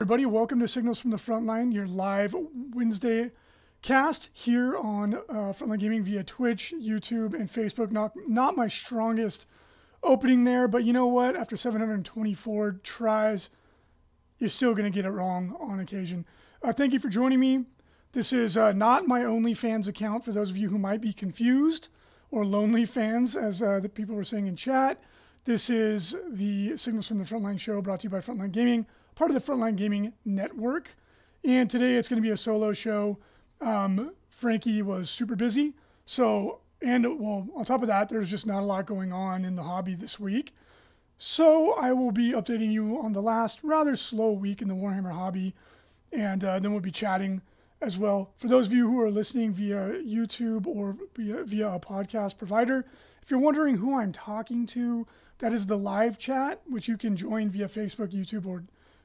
Everybody, welcome to Signals from the Frontline, your live Wednesday cast here on uh, Frontline Gaming via Twitch, YouTube, and Facebook. Not not my strongest opening there, but you know what? After 724 tries, you're still going to get it wrong on occasion. Uh, thank you for joining me. This is uh, not my OnlyFans account for those of you who might be confused or lonely fans, as uh, the people were saying in chat. This is the Signals from the Frontline show brought to you by Frontline Gaming part of the Frontline Gaming Network. And today it's going to be a solo show. Um, Frankie was super busy. So, and well, on top of that, there's just not a lot going on in the hobby this week. So, I will be updating you on the last rather slow week in the Warhammer hobby. And uh, then we'll be chatting as well. For those of you who are listening via YouTube or via, via a podcast provider, if you're wondering who I'm talking to, that is the live chat, which you can join via Facebook, YouTube, or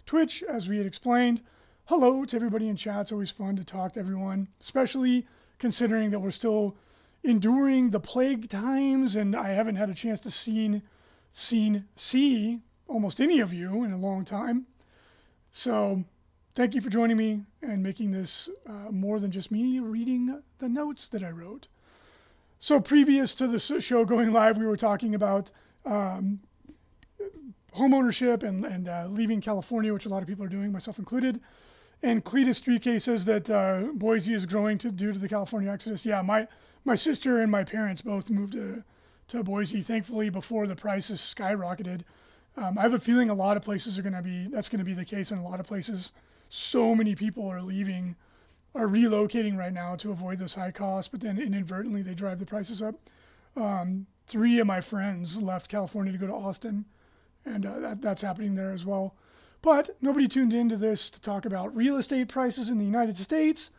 Twitch, as we had explained. Hello to everybody in chat. It's always fun to talk to everyone, especially considering that we're still enduring the plague times and I haven't had a chance to seen, seen, see almost any of you in a long time. So thank you for joining me and making this uh, more than just me reading the notes that I wrote. So previous to the show going live, we were talking about um, home ownership and, and uh, leaving California, which a lot of people are doing, myself included. And Cletus 3K says that uh, Boise is growing to, due to the California exodus. Yeah, my, my sister and my parents both moved to, to Boise, thankfully, before the prices skyrocketed. Um, I have a feeling a lot of places are going to be, that's going to be the case in a lot of places. So many people are leaving, are relocating right now to avoid those high costs, but then inadvertently they drive the prices up. Um, three of my friends left California to go to Austin and uh, that, that's happening there as well. But nobody tuned into this to talk about real estate prices in the United States.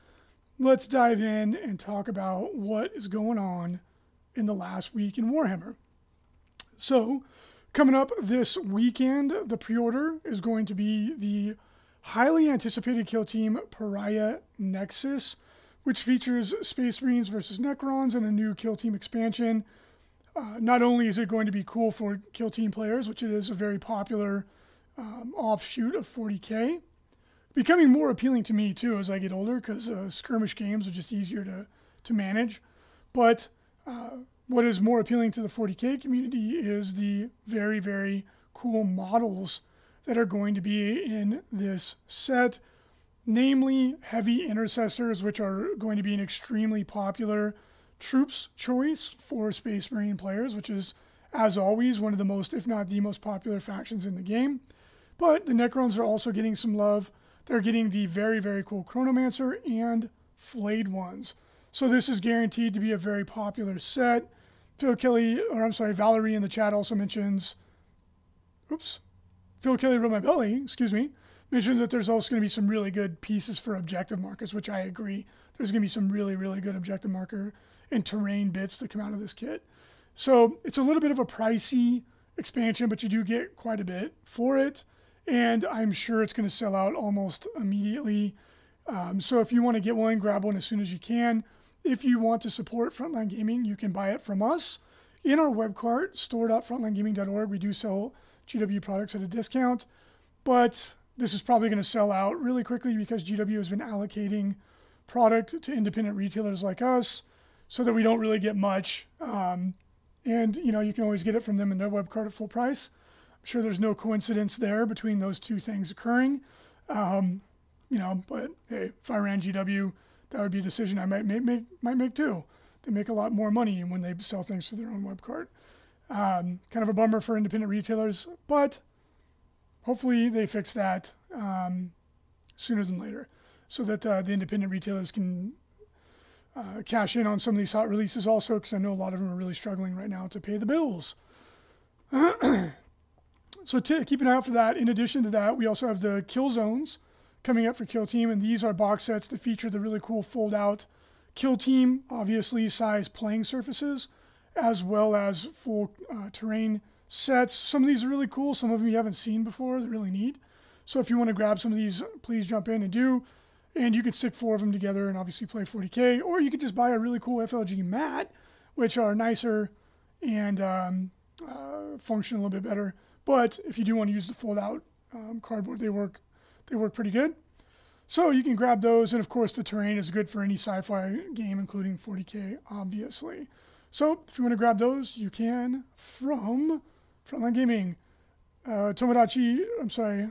Let's dive in and talk about what is going on in the last week in Warhammer. So, coming up this weekend, the pre order is going to be the highly anticipated kill team Pariah Nexus, which features Space Marines versus Necrons and a new kill team expansion uh, not only is it going to be cool for Kill Team players, which it is a very popular um, offshoot of 40k, becoming more appealing to me too as I get older because uh, skirmish games are just easier to, to manage. But uh, what is more appealing to the 40k community is the very, very cool models that are going to be in this set, namely heavy intercessors, which are going to be an extremely popular troops choice for Space Marine players, which is, as always, one of the most, if not the most popular factions in the game. But the Necrons are also getting some love. They're getting the very, very cool Chronomancer and Flayed ones. So this is guaranteed to be a very popular set. Phil Kelly, or I'm sorry, Valerie in the chat also mentions, oops, Phil Kelly wrote my belly, excuse me, mentioned that there's also going to be some really good pieces for objective markers, which I agree. There's going to be some really, really good objective marker and terrain bits that come out of this kit. So it's a little bit of a pricey expansion, but you do get quite a bit for it. And I'm sure it's going to sell out almost immediately. Um, so if you want to get one, grab one as soon as you can. If you want to support Frontline Gaming, you can buy it from us in our web cart, store.frontlinegaming.org. We do sell GW products at a discount, but this is probably going to sell out really quickly because GW has been allocating product to independent retailers like us so that we don't really get much. Um, and you know, you can always get it from them in their web cart at full price. I'm sure there's no coincidence there between those two things occurring. Um, you know, but hey, if I ran GW, that would be a decision I might make, make might make too. They make a lot more money when they sell things to their own web cart. Um, kind of a bummer for independent retailers, but hopefully they fix that um, sooner than later, so that uh, the independent retailers can uh, cash in on some of these hot releases also because I know a lot of them are really struggling right now to pay the bills. so t- keep an eye out for that. In addition to that, we also have the Kill Zones coming up for Kill Team, and these are box sets that feature the really cool fold out Kill Team, obviously size playing surfaces, as well as full uh, terrain sets. Some of these are really cool. Some of them you haven't seen before. They're really neat. So if you want to grab some of these, please jump in and do. And you could stick four of them together and obviously play 40K, or you could just buy a really cool FLG mat, which are nicer and um, uh, function a little bit better. But if you do want to use the fold out um, cardboard, they work they work pretty good. So you can grab those, and of course the terrain is good for any sci-fi game, including 40k, obviously. So if you want to grab those, you can from Frontline Gaming. Uh, Tomodachi, I'm sorry.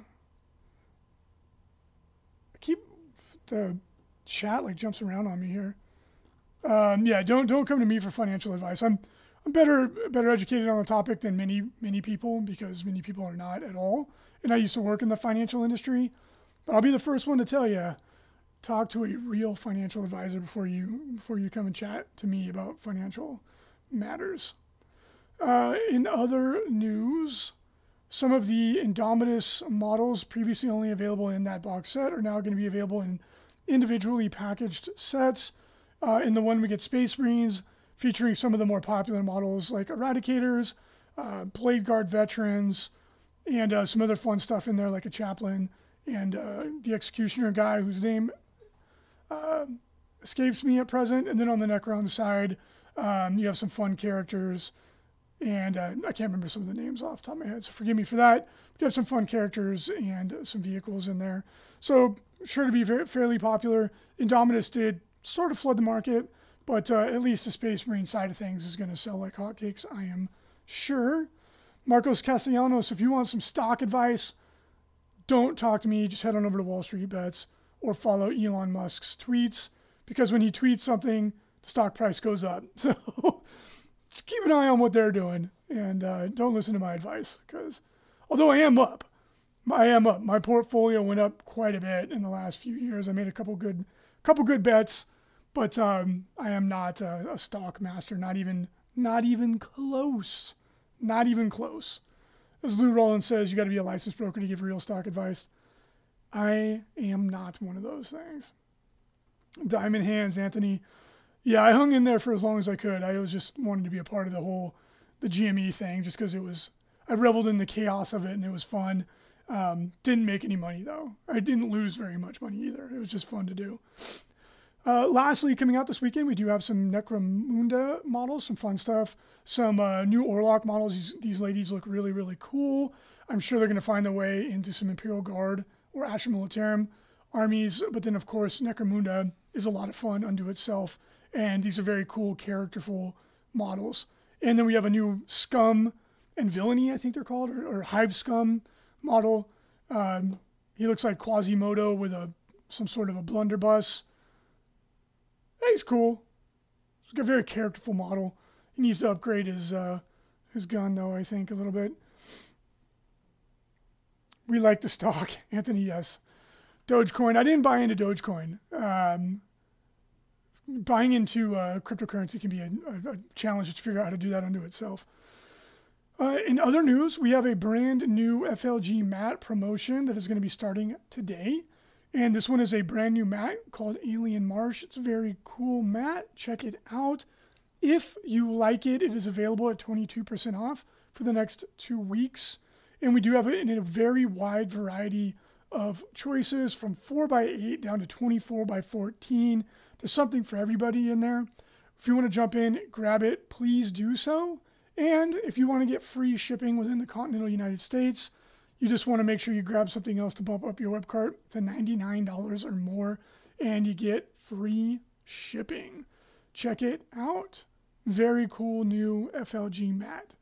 Keep the chat like jumps around on me here. Um, yeah, don't don't come to me for financial advice. I'm I'm better better educated on the topic than many many people because many people are not at all. And I used to work in the financial industry, but I'll be the first one to tell you talk to a real financial advisor before you before you come and chat to me about financial matters. Uh, in other news, some of the Indomitus models previously only available in that box set are now going to be available in individually packaged sets. Uh, in the one we get Space Marines, featuring some of the more popular models like Eradicators, uh, Blade Guard veterans, and uh, some other fun stuff in there like a chaplain and uh, the Executioner guy whose name uh, escapes me at present. And then on the Necron side, um, you have some fun characters, and uh, I can't remember some of the names off the top of my head, so forgive me for that. But you have some fun characters and some vehicles in there. So sure to be very, fairly popular. Indomitus did sort of flood the market, but uh, at least the Space Marine side of things is going to sell like hotcakes, I am sure. Marcos Castellanos, if you want some stock advice, don't talk to me. Just head on over to Wall Street Bets or follow Elon Musk's tweets because when he tweets something, the stock price goes up. So just keep an eye on what they're doing and uh, don't listen to my advice because although I am up, I am up. My portfolio went up quite a bit in the last few years. I made a couple good, couple good bets, but um, I am not a, a stock master. Not even, not even close. Not even close. As Lou Rollins says, you got to be a licensed broker to give real stock advice. I am not one of those things. Diamond hands, Anthony. Yeah, I hung in there for as long as I could. I was just wanted to be a part of the whole the GME thing, just because it was. I reveled in the chaos of it, and it was fun. Um, didn't make any money though. I didn't lose very much money either. It was just fun to do. Uh, lastly, coming out this weekend, we do have some Necromunda models, some fun stuff, some uh, new Orlock models. These, these ladies look really, really cool. I'm sure they're going to find their way into some Imperial Guard or Astra Militarum armies. But then, of course, Necromunda is a lot of fun unto itself. And these are very cool, characterful models. And then we have a new Scum and Villainy, I think they're called, or, or Hive Scum model. Um, he looks like Quasimodo with a some sort of a blunderbuss. Hey, he's cool. He's got a very characterful model. He needs to upgrade his uh, his gun though, I think, a little bit. We like the stock, Anthony. Yes, Dogecoin. I didn't buy into Dogecoin. Um, buying into uh, cryptocurrency can be a, a, a, challenge to figure out how to do that unto itself. Uh, in other news, we have a brand new FLG mat promotion that is going to be starting today. And this one is a brand new mat called Alien Marsh. It's a very cool mat. Check it out. If you like it, it is available at 22% off for the next two weeks. And we do have it in a very wide variety of choices from 4x8 down to 24 by 14. There's something for everybody in there. If you want to jump in, grab it, please do so. And if you want to get free shipping within the continental United States, you just want to make sure you grab something else to bump up your web cart to $99 or more, and you get free shipping. Check it out. Very cool new FLG mat.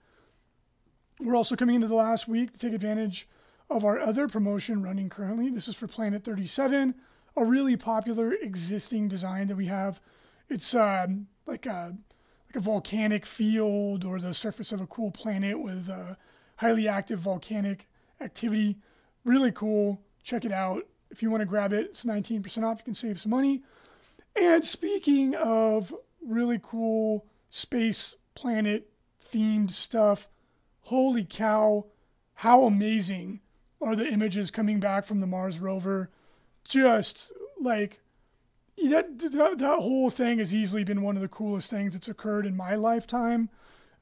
We're also coming into the last week to take advantage of our other promotion running currently. This is for Planet 37, a really popular existing design that we have. It's um, like a like a volcanic field or the surface of a cool planet with highly active volcanic activity. Really cool. Check it out. If you want to grab it, it's 19% off. You can save some money. And speaking of really cool space planet themed stuff, holy cow, how amazing are the images coming back from the Mars rover? Just like that, that, that whole thing has easily been one of the coolest things that's occurred in my lifetime.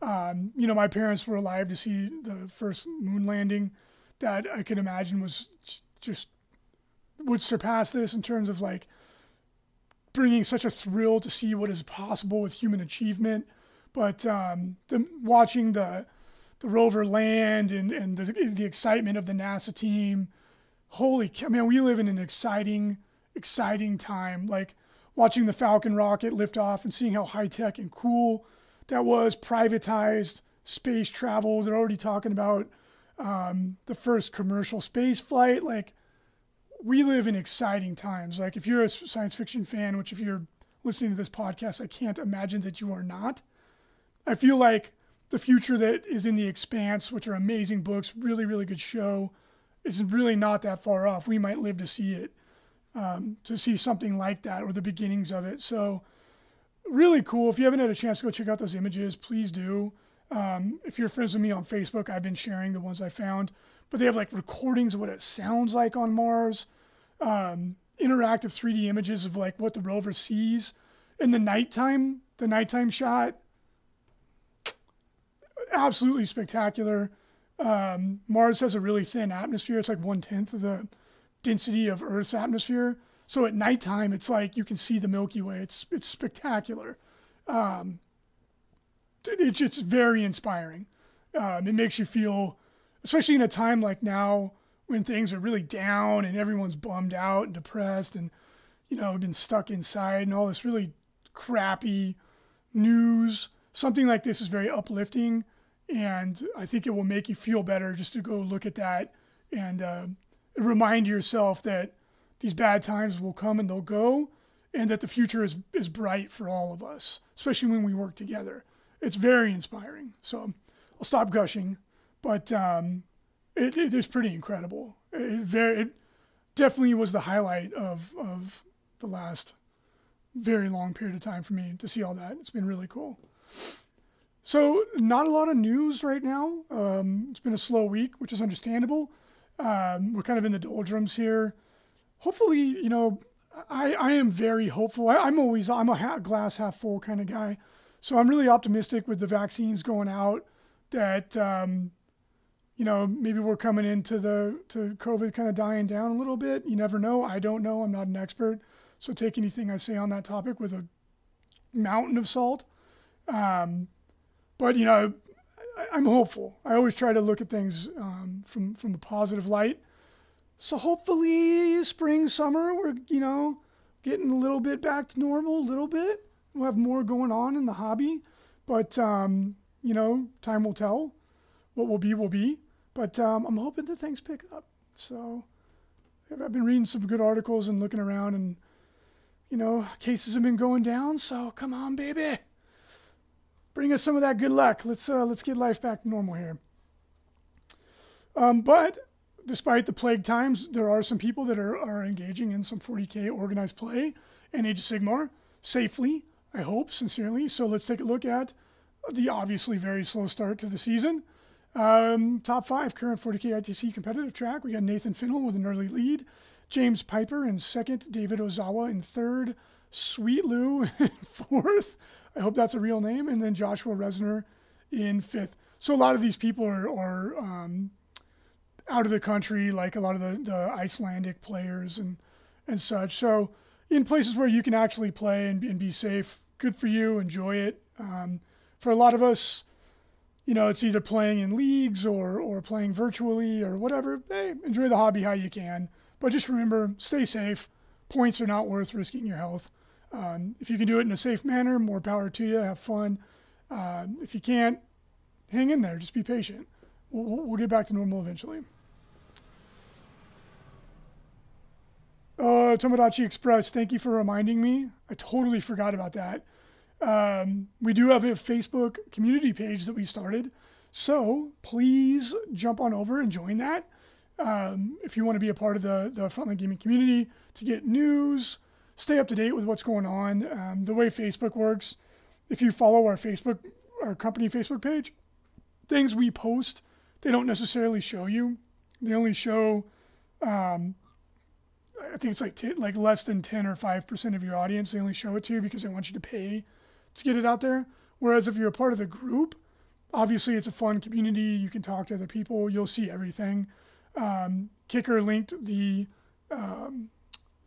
Um, you know, my parents were alive to see the first moon landing that I could imagine was just would surpass this in terms of like bringing such a thrill to see what is possible with human achievement. But um, the, watching the the rover land and, and the, the excitement of the NASA team, holy cow, man, we live in an exciting, exciting time. Like watching the Falcon rocket lift off and seeing how high tech and cool that was, privatized space travel. They're already talking about um, the first commercial space flight. Like, we live in exciting times. Like, if you're a science fiction fan, which if you're listening to this podcast, I can't imagine that you are not. I feel like the future that is in The Expanse, which are amazing books, really, really good show, is really not that far off. We might live to see it, um, to see something like that or the beginnings of it. So, really cool. If you haven't had a chance to go check out those images, please do. Um, if you're friends with me on Facebook, I've been sharing the ones I found. But they have like recordings of what it sounds like on Mars, um, interactive 3D images of like what the rover sees. In the nighttime, the nighttime shot, absolutely spectacular. Um, Mars has a really thin atmosphere. It's like one tenth of the density of Earth's atmosphere. So at nighttime, it's like you can see the Milky Way. It's it's spectacular. Um, it's just very inspiring. Um, it makes you feel, especially in a time like now when things are really down and everyone's bummed out and depressed and you know been stuck inside and all this really crappy news. Something like this is very uplifting, and I think it will make you feel better just to go look at that and uh, remind yourself that these bad times will come and they'll go, and that the future is, is bright for all of us, especially when we work together. It's very inspiring. So I'll stop gushing, but um, it, it is pretty incredible. It, very, it definitely was the highlight of, of the last very long period of time for me to see all that. It's been really cool. So, not a lot of news right now. Um, it's been a slow week, which is understandable. Um, we're kind of in the doldrums here hopefully, you know, I, I am very hopeful. I, am always, I'm a half, glass half full kind of guy. So I'm really optimistic with the vaccines going out that, um, you know, maybe we're coming into the, to COVID kind of dying down a little bit. You never know. I don't know. I'm not an expert. So take anything I say on that topic with a mountain of salt. Um, but, you know, I, am hopeful. I always try to look at things um, from, from a positive light. So hopefully, spring, summer, we're, you know, getting a little bit back to normal, a little bit. We'll have more going on in the hobby. But, um, you know, time will tell. What will be, will be. But um, I'm hoping that things pick up. So I've been reading some good articles and looking around, and, you know, cases have been going down. So come on, baby. Bring us some of that good luck. Let's, uh, let's get life back to normal here. Um, but despite the plague times, there are some people that are, are engaging in some 40K organized play and Age of Sigmar safely, I hope, sincerely. So let's take a look at the obviously very slow start to the season. Um, top five current 40K ITC competitive track. We got Nathan Finnell with an early lead, James Piper in second, David Ozawa in third, Sweet Lou in fourth. I hope that's a real name. And then Joshua Resner in fifth. So a lot of these people are, are um, out of the country, like a lot of the, the Icelandic players and, and such. So, in places where you can actually play and, and be safe, good for you, enjoy it. Um, for a lot of us, you know, it's either playing in leagues or, or playing virtually or whatever. Hey, enjoy the hobby how you can. But just remember, stay safe. Points are not worth risking your health. Um, if you can do it in a safe manner, more power to you. Have fun. Uh, if you can't, hang in there. Just be patient. We'll, we'll get back to normal eventually. Uh, Tomodachi Express, thank you for reminding me. I totally forgot about that. Um, we do have a Facebook community page that we started. So please jump on over and join that. Um, if you want to be a part of the, the Frontline Gaming community to get news, stay up to date with what's going on. Um, the way Facebook works, if you follow our Facebook, our company Facebook page, things we post, they don't necessarily show you. They only show um, I think it's like t- like less than 10 or 5% of your audience. They only show it to you because they want you to pay to get it out there. Whereas if you're a part of the group, obviously it's a fun community. You can talk to other people. You'll see everything. Um, Kicker linked the um,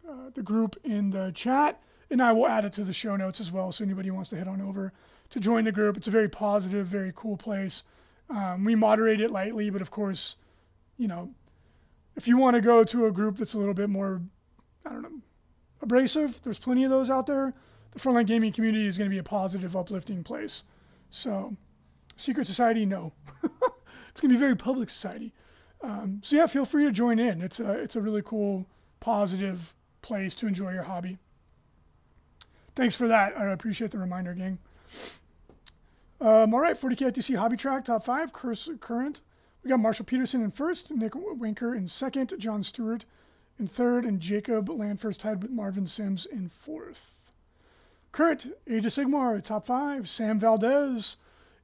uh, the group in the chat, and I will add it to the show notes as well. So anybody wants to head on over to join the group, it's a very positive, very cool place. Um, we moderate it lightly, but of course, you know, if you want to go to a group that's a little bit more, I don't know, abrasive, there's plenty of those out there. The frontline gaming community is going to be a positive, uplifting place. So, secret society, no. it's going to be very public society. Um, so yeah, feel free to join in. It's a it's a really cool, positive place to enjoy your hobby. Thanks for that. I appreciate the reminder, gang. Um, all right, 40K ITC Hobby Track top five current. We got Marshall Peterson in first, Nick Winker in second, John Stewart in third, and Jacob Landfors tied with Marvin Sims in fourth. Current Age of Sigmar top five, Sam Valdez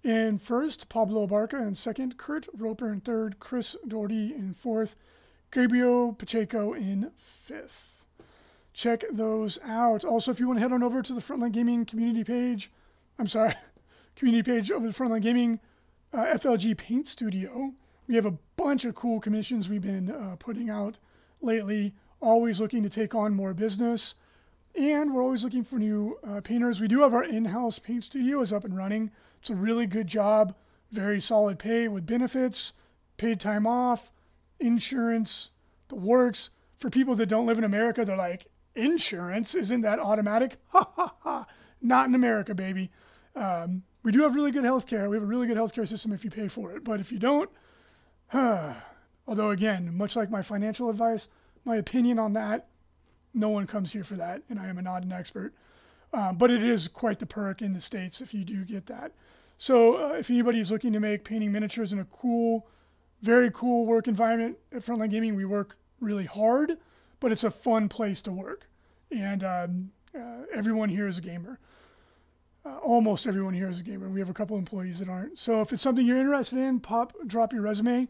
in first, Pablo Barca in second, Kurt Roper in third, Chris Doherty in fourth, Gabriel Pacheco in fifth. Check those out. Also, if you want to head on over to the Frontline Gaming community page, I'm sorry, community page over the Frontline Gaming uh, FLG Paint Studio, we have a bunch of cool commissions we've been uh, putting out lately, always looking to take on more business. And we're always looking for new uh, painters. We do have our in house paint studio is up and running. It's a really good job, very solid pay with benefits, paid time off, insurance, the works. For people that don't live in America, they're like, insurance? Isn't that automatic? Ha ha ha. Not in America, baby. Um, we do have really good health care. We have a really good healthcare system if you pay for it. But if you don't, huh. although again, much like my financial advice, my opinion on that, no one comes here for that, and I am not an expert. Uh, but it is quite the perk in the States if you do get that. So uh, if anybody is looking to make painting miniatures in a cool, very cool work environment at Frontline Gaming, we work really hard, but it's a fun place to work. And um, uh, everyone here is a gamer. Uh, almost everyone here is a gamer. We have a couple employees that aren't. So if it's something you're interested in, pop, drop your resume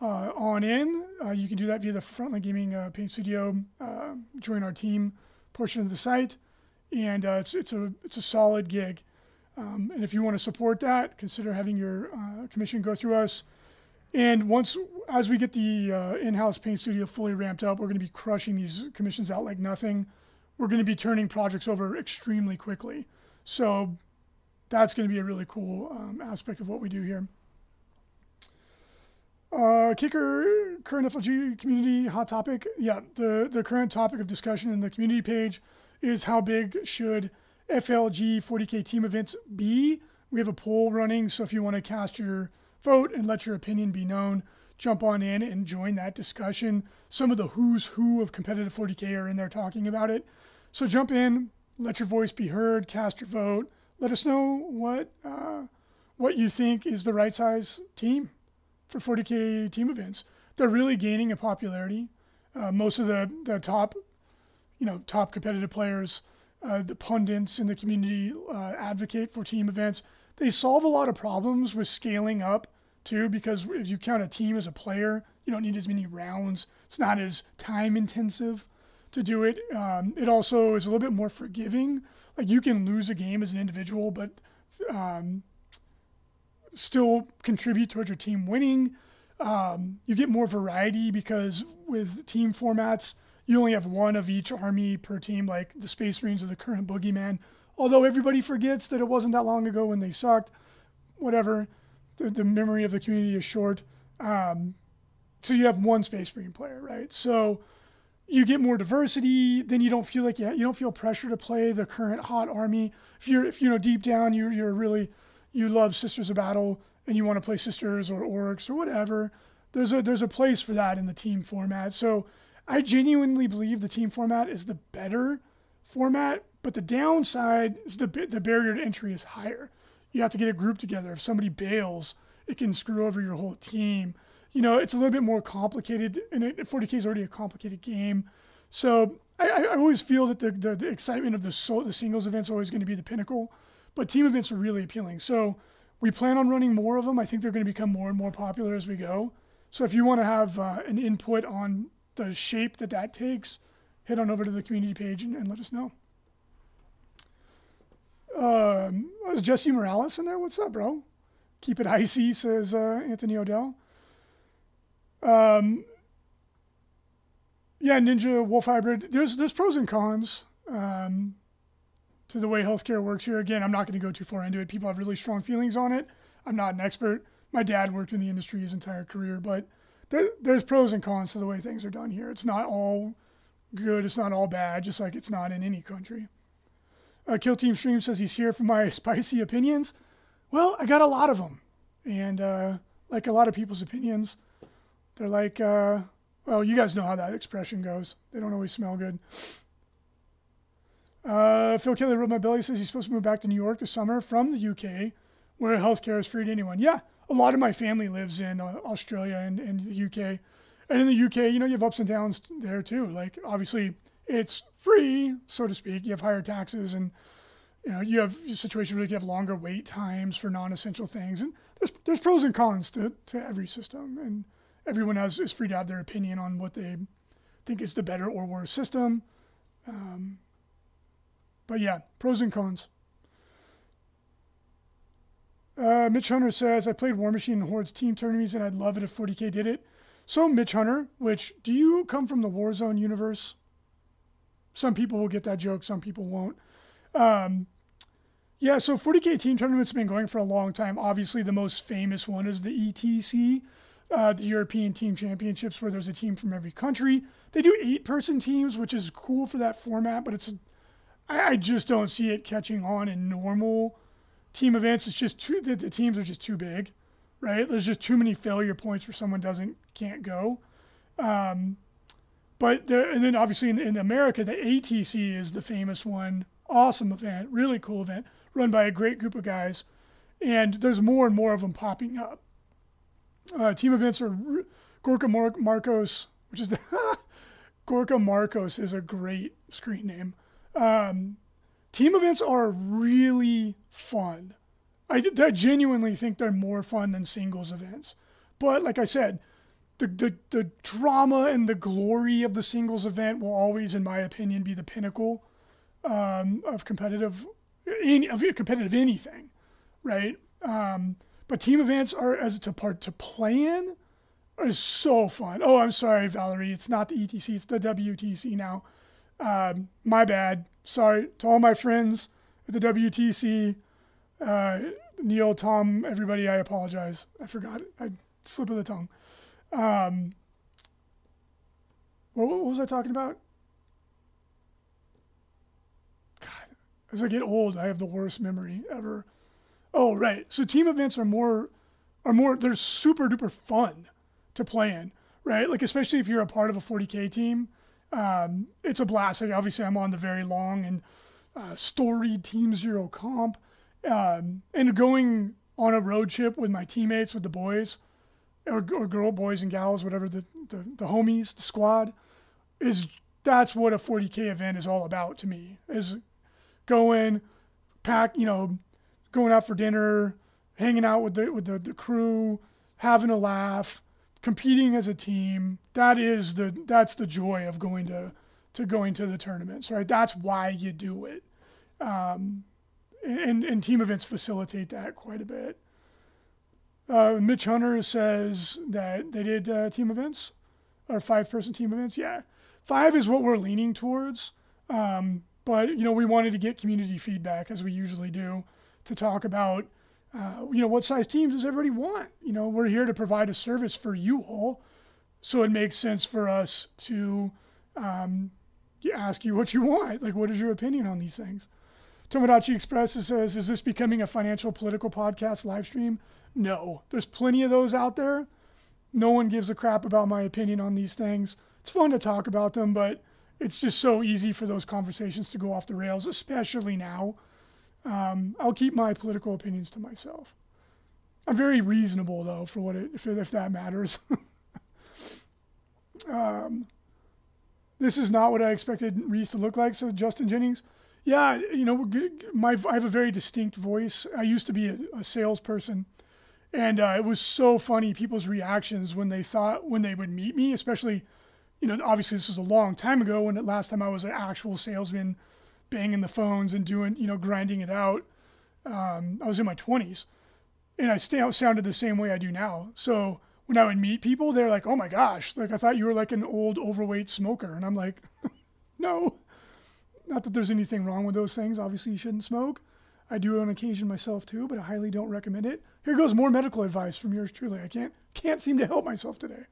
uh, on in. Uh, you can do that via the Frontline Gaming uh, Paint Studio. Uh, join our team portion of the site, and it's it's a it's a solid gig. Um, and if you want to support that, consider having your commission go through us. And once, as we get the in-house paint studio fully ramped up, we're going to be crushing these commissions out like nothing. We're going to be turning projects over extremely quickly. So that's going to be a really cool um, aspect of what we do here. Uh, kicker, current FLG community hot topic. Yeah, the, the current topic of discussion in the community page is how big should FLG 40K team events be? We have a poll running, so if you want to cast your vote and let your opinion be known, jump on in and join that discussion. Some of the who's who of competitive 40K are in there talking about it. So jump in, let your voice be heard, cast your vote. Let us know what uh, what you think is the right size team for 40k team events. They're really gaining in popularity. Uh, most of the, the top, you know, top competitive players, uh, the pundits in the community uh, advocate for team events. They solve a lot of problems with scaling up too, because if you count a team as a player, you don't need as many rounds. It's not as time intensive to do it. Um, it also is a little bit more forgiving. Like you can lose a game as an individual, but um, still contribute towards your team winning. Um, you get more variety because with team formats, you only have one of each army per team, like the Space Marines or the current Boogeyman. Although everybody forgets that it wasn't that long ago when they sucked. Whatever, the, the memory of the community is short. Um, so you have one Space Marine player, right? So you get more diversity. Then you don't feel like you, you don't feel pressure to play the current hot army. If you're if you know deep down you're you're really you love Sisters of Battle and you want to play Sisters or Orcs or whatever, there's a there's a place for that in the team format. So I genuinely believe the team format is the better format, but the downside is the the barrier to entry is higher. You have to get a group together. If somebody bails, it can screw over your whole team. You know, it's a little bit more complicated, and 40k is already a complicated game. So I, I always feel that the, the, the excitement of the the singles event is always going to be the pinnacle. But team events are really appealing. So we plan on running more of them. I think they're going to become more and more popular as we go. So if you want to have uh, an input on the shape that that takes, head on over to the community page and, and let us know. Um, was Jesse Morales in there? What's up, bro? Keep it icy, says uh, Anthony Odell. Um, yeah, Ninja Wolf Hybrid. There's there's pros and cons. Um, to the way healthcare works here. Again, I'm not going to go too far into it. People have really strong feelings on it. I'm not an expert. My dad worked in the industry his entire career, but there, there's pros and cons to the way things are done here. It's not all good. It's not all bad. Just like it's not in any country. Uh, Kill Team Stream says he's here for my spicy opinions. Well, I got a lot of them, and uh, like a lot of people's opinions, they're like, uh, well, you guys know how that expression goes. They don't always smell good. Uh, Phil Kelly wrote my belly says he's supposed to move back to New York this summer from the UK, where healthcare is free to anyone. Yeah, a lot of my family lives in uh, Australia and, and the UK. And in the UK, you know, you have ups and downs there too. Like, obviously, it's free, so to speak. You have higher taxes and, you know, you have situations where you have longer wait times for non essential things. And there's, there's pros and cons to, to every system. And everyone has is free to have their opinion on what they think is the better or worse system. Um, but yeah, pros and cons. Uh, Mitch Hunter says, I played War Machine and Horde's team tournaments and I'd love it if 40k did it. So, Mitch Hunter, which do you come from the Warzone universe? Some people will get that joke, some people won't. Um, yeah, so 40k team tournaments have been going for a long time. Obviously, the most famous one is the ETC, uh, the European Team Championships, where there's a team from every country. They do eight person teams, which is cool for that format, but it's I, I just don't see it catching on in normal team events. It's just too the, the teams are just too big, right? There's just too many failure points where someone doesn't can't go. Um, but there, and then obviously in, in America, the ATC is the famous one. Awesome event, really cool event, run by a great group of guys, and there's more and more of them popping up. Uh, team events are Gorka Mar- Marcos, which is the Gorka Marcos is a great screen name. Um, team events are really fun. I, I, genuinely think they're more fun than singles events. But like I said, the, the, the drama and the glory of the singles event will always, in my opinion, be the pinnacle um, of competitive any, of competitive anything, right? Um, but team events are as to part to plan is so fun. Oh, I'm sorry, Valerie. It's not the ETC. It's the WTC now. Um, my bad. Sorry to all my friends at the WTC. Uh, Neil, Tom, everybody, I apologize. I forgot. I slip of the tongue. Um, what, what was I talking about? God, as I get old, I have the worst memory ever. Oh, right. So team events are more, are more. They're super duper fun to play in, right? Like especially if you're a part of a 40k team um, it's a blast. Like obviously, I'm on the very long and uh, storied Team Zero comp, um, and going on a road trip with my teammates, with the boys, or, or girl boys and gals, whatever the, the the homies, the squad, is that's what a 40k event is all about to me. Is going, pack, you know, going out for dinner, hanging out with the with the, the crew, having a laugh competing as a team. That is the that's the joy of going to to going to the tournaments right? That's why you do it. Um, and, and team events facilitate that quite a bit uh, mitch hunter says that they did uh, team events or five person team events yeah five is what we're leaning towards um, but you know we wanted to get community feedback as we usually do to talk about uh, you know, what size teams does everybody want? You know, we're here to provide a service for you all. So it makes sense for us to um, ask you what you want. Like, what is your opinion on these things? Tomodachi Express says, is this becoming a financial political podcast live stream? No, there's plenty of those out there. No one gives a crap about my opinion on these things. It's fun to talk about them, but it's just so easy for those conversations to go off the rails, especially now um, I'll keep my political opinions to myself. I'm very reasonable though, for what it, if, if that matters. um, this is not what I expected Reece to look like. So Justin Jennings, yeah, you know, my I have a very distinct voice. I used to be a, a salesperson, and uh, it was so funny people's reactions when they thought when they would meet me, especially, you know, obviously this was a long time ago when the last time I was an actual salesman banging the phones and doing, you know, grinding it out. Um, I was in my 20s and I still sounded the same way I do now. So when I would meet people, they're like, oh my gosh, like I thought you were like an old overweight smoker. And I'm like, no, not that there's anything wrong with those things. Obviously, you shouldn't smoke. I do it on occasion myself too, but I highly don't recommend it. Here goes more medical advice from yours truly. I can't can't seem to help myself today.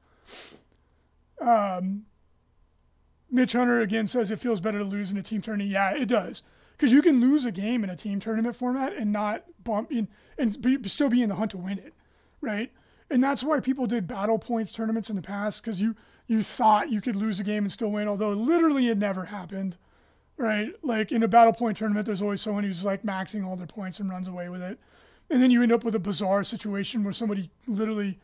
Um, Mitch Hunter again says it feels better to lose in a team tournament. Yeah, it does. Because you can lose a game in a team tournament format and not bump in and be, still be in the hunt to win it, right? And that's why people did battle points tournaments in the past because you you thought you could lose a game and still win, although literally it never happened, right? Like in a battle point tournament, there's always someone who's like maxing all their points and runs away with it, and then you end up with a bizarre situation where somebody literally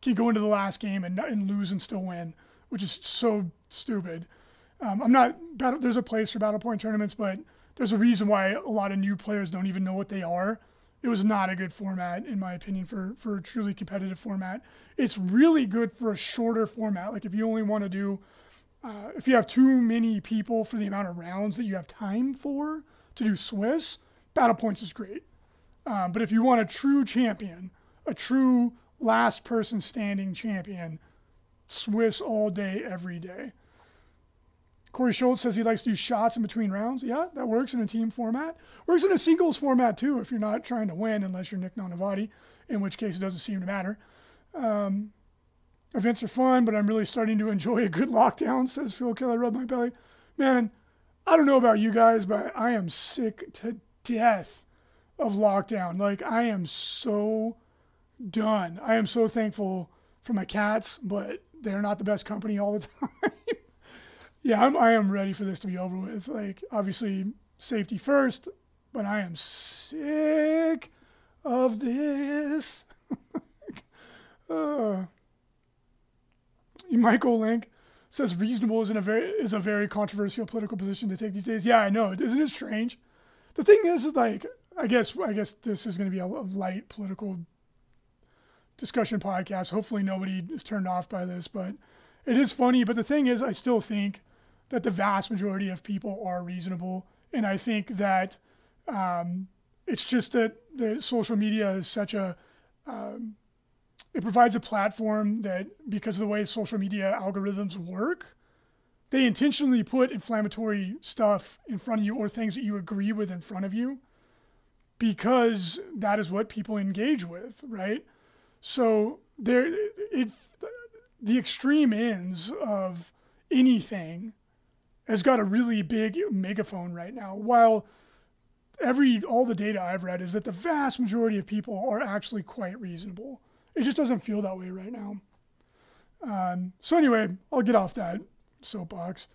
can go into the last game and, and lose and still win, which is so stupid. Um, I'm not battle. There's a place for battle point tournaments, but there's a reason why a lot of new players don't even know what they are. It was not a good format, in my opinion, for for a truly competitive format. It's really good for a shorter format. Like if you only want to do, uh, if you have too many people for the amount of rounds that you have time for to do Swiss, battle points is great. Um, but if you want a true champion, a true last person standing champion, Swiss all day, every day. Corey Schultz says he likes to do shots in between rounds. Yeah, that works in a team format. Works in a singles format too if you're not trying to win, unless you're Nick Nanavati, in which case it doesn't seem to matter. Um, events are fun, but I'm really starting to enjoy a good lockdown, says Phil Keller. Rub my belly. Man, I don't know about you guys, but I am sick to death of lockdown. Like, I am so done. I am so thankful for my cats, but they're not the best company all the time yeah, I'm, I am ready for this to be over with. Like, obviously, safety first, but I am sick of this. uh, Michael Link says reasonable is, a very, is a very controversial political position to take these days. Yeah, I know. Isn't it strange? The thing is, like, I guess I guess this is going to be a, a light political discussion podcast. Hopefully, nobody is turned off by this, but it is funny. But the thing is, I still think that the vast majority of people are reasonable. And I think that um, it's just that the social media is such a, um, it provides a platform that because of the way social media algorithms work, they intentionally put inflammatory stuff in front of you or things that you agree with in front of you because that is what people engage with, right? So there, it, the extreme ends of anything has got a really big megaphone right now. While every all the data I've read is that the vast majority of people are actually quite reasonable. It just doesn't feel that way right now. Um, so anyway, I'll get off that soapbox.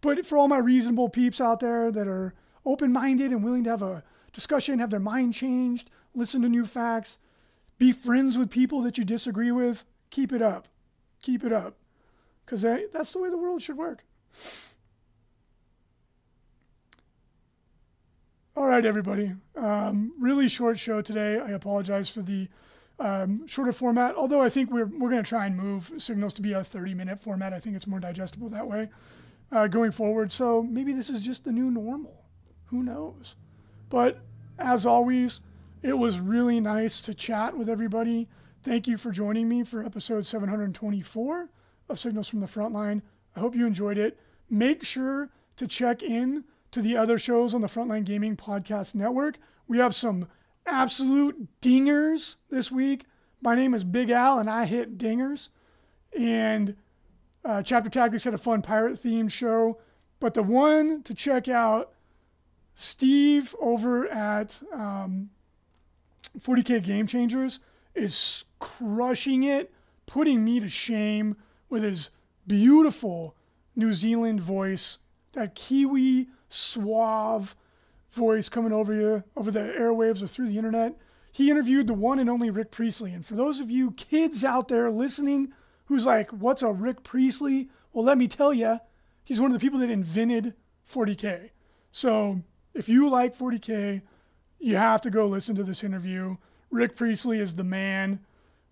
But for all my reasonable peeps out there that are open-minded and willing to have a discussion, have their mind changed, listen to new facts, be friends with people that you disagree with, keep it up. Keep it up. Because that's the way the world should work. All right, everybody. Um, really short show today. I apologize for the um, shorter format, although I think we're, we're going to try and move signals to be a 30 minute format. I think it's more digestible that way uh, going forward. So maybe this is just the new normal. Who knows? But as always, it was really nice to chat with everybody. Thank you for joining me for episode 724 of Signals from the Frontline. I hope you enjoyed it. Make sure to check in to the other shows on the Frontline Gaming Podcast Network. We have some absolute dingers this week. My name is Big Al, and I hit dingers. And uh, Chapter Tactics had a fun pirate themed show. But the one to check out, Steve over at um, 40K Game Changers is crushing it, putting me to shame with his beautiful New Zealand voice, that Kiwi suave voice coming over you over the airwaves or through the internet. He interviewed the one and only Rick Priestley. And for those of you kids out there listening who's like, what's a Rick Priestley? Well, let me tell you, he's one of the people that invented 40K. So if you like 40K, you have to go listen to this interview. Rick Priestley is the man.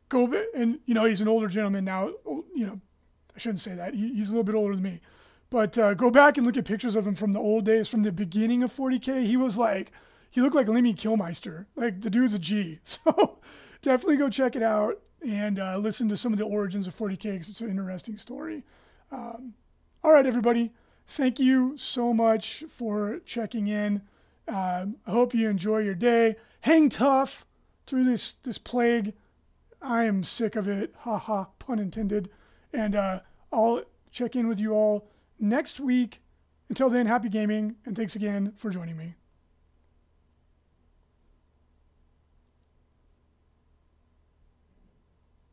Go and you know he's an older gentleman now. Oh, you know, I shouldn't say that. He, he's a little bit older than me. But uh, go back and look at pictures of him from the old days, from the beginning of 40K. He was like, he looked like Lemmy Kilmister. Like the dude's a G. So definitely go check it out and uh, listen to some of the origins of 40K because it's an interesting story. Um, all right, everybody. Thank you so much for checking in. Um, I hope you enjoy your day. Hang tough through this this plague. I am sick of it. Ha ha, pun intended. And uh, I'll check in with you all next week. Until then, happy gaming, and thanks again for joining me.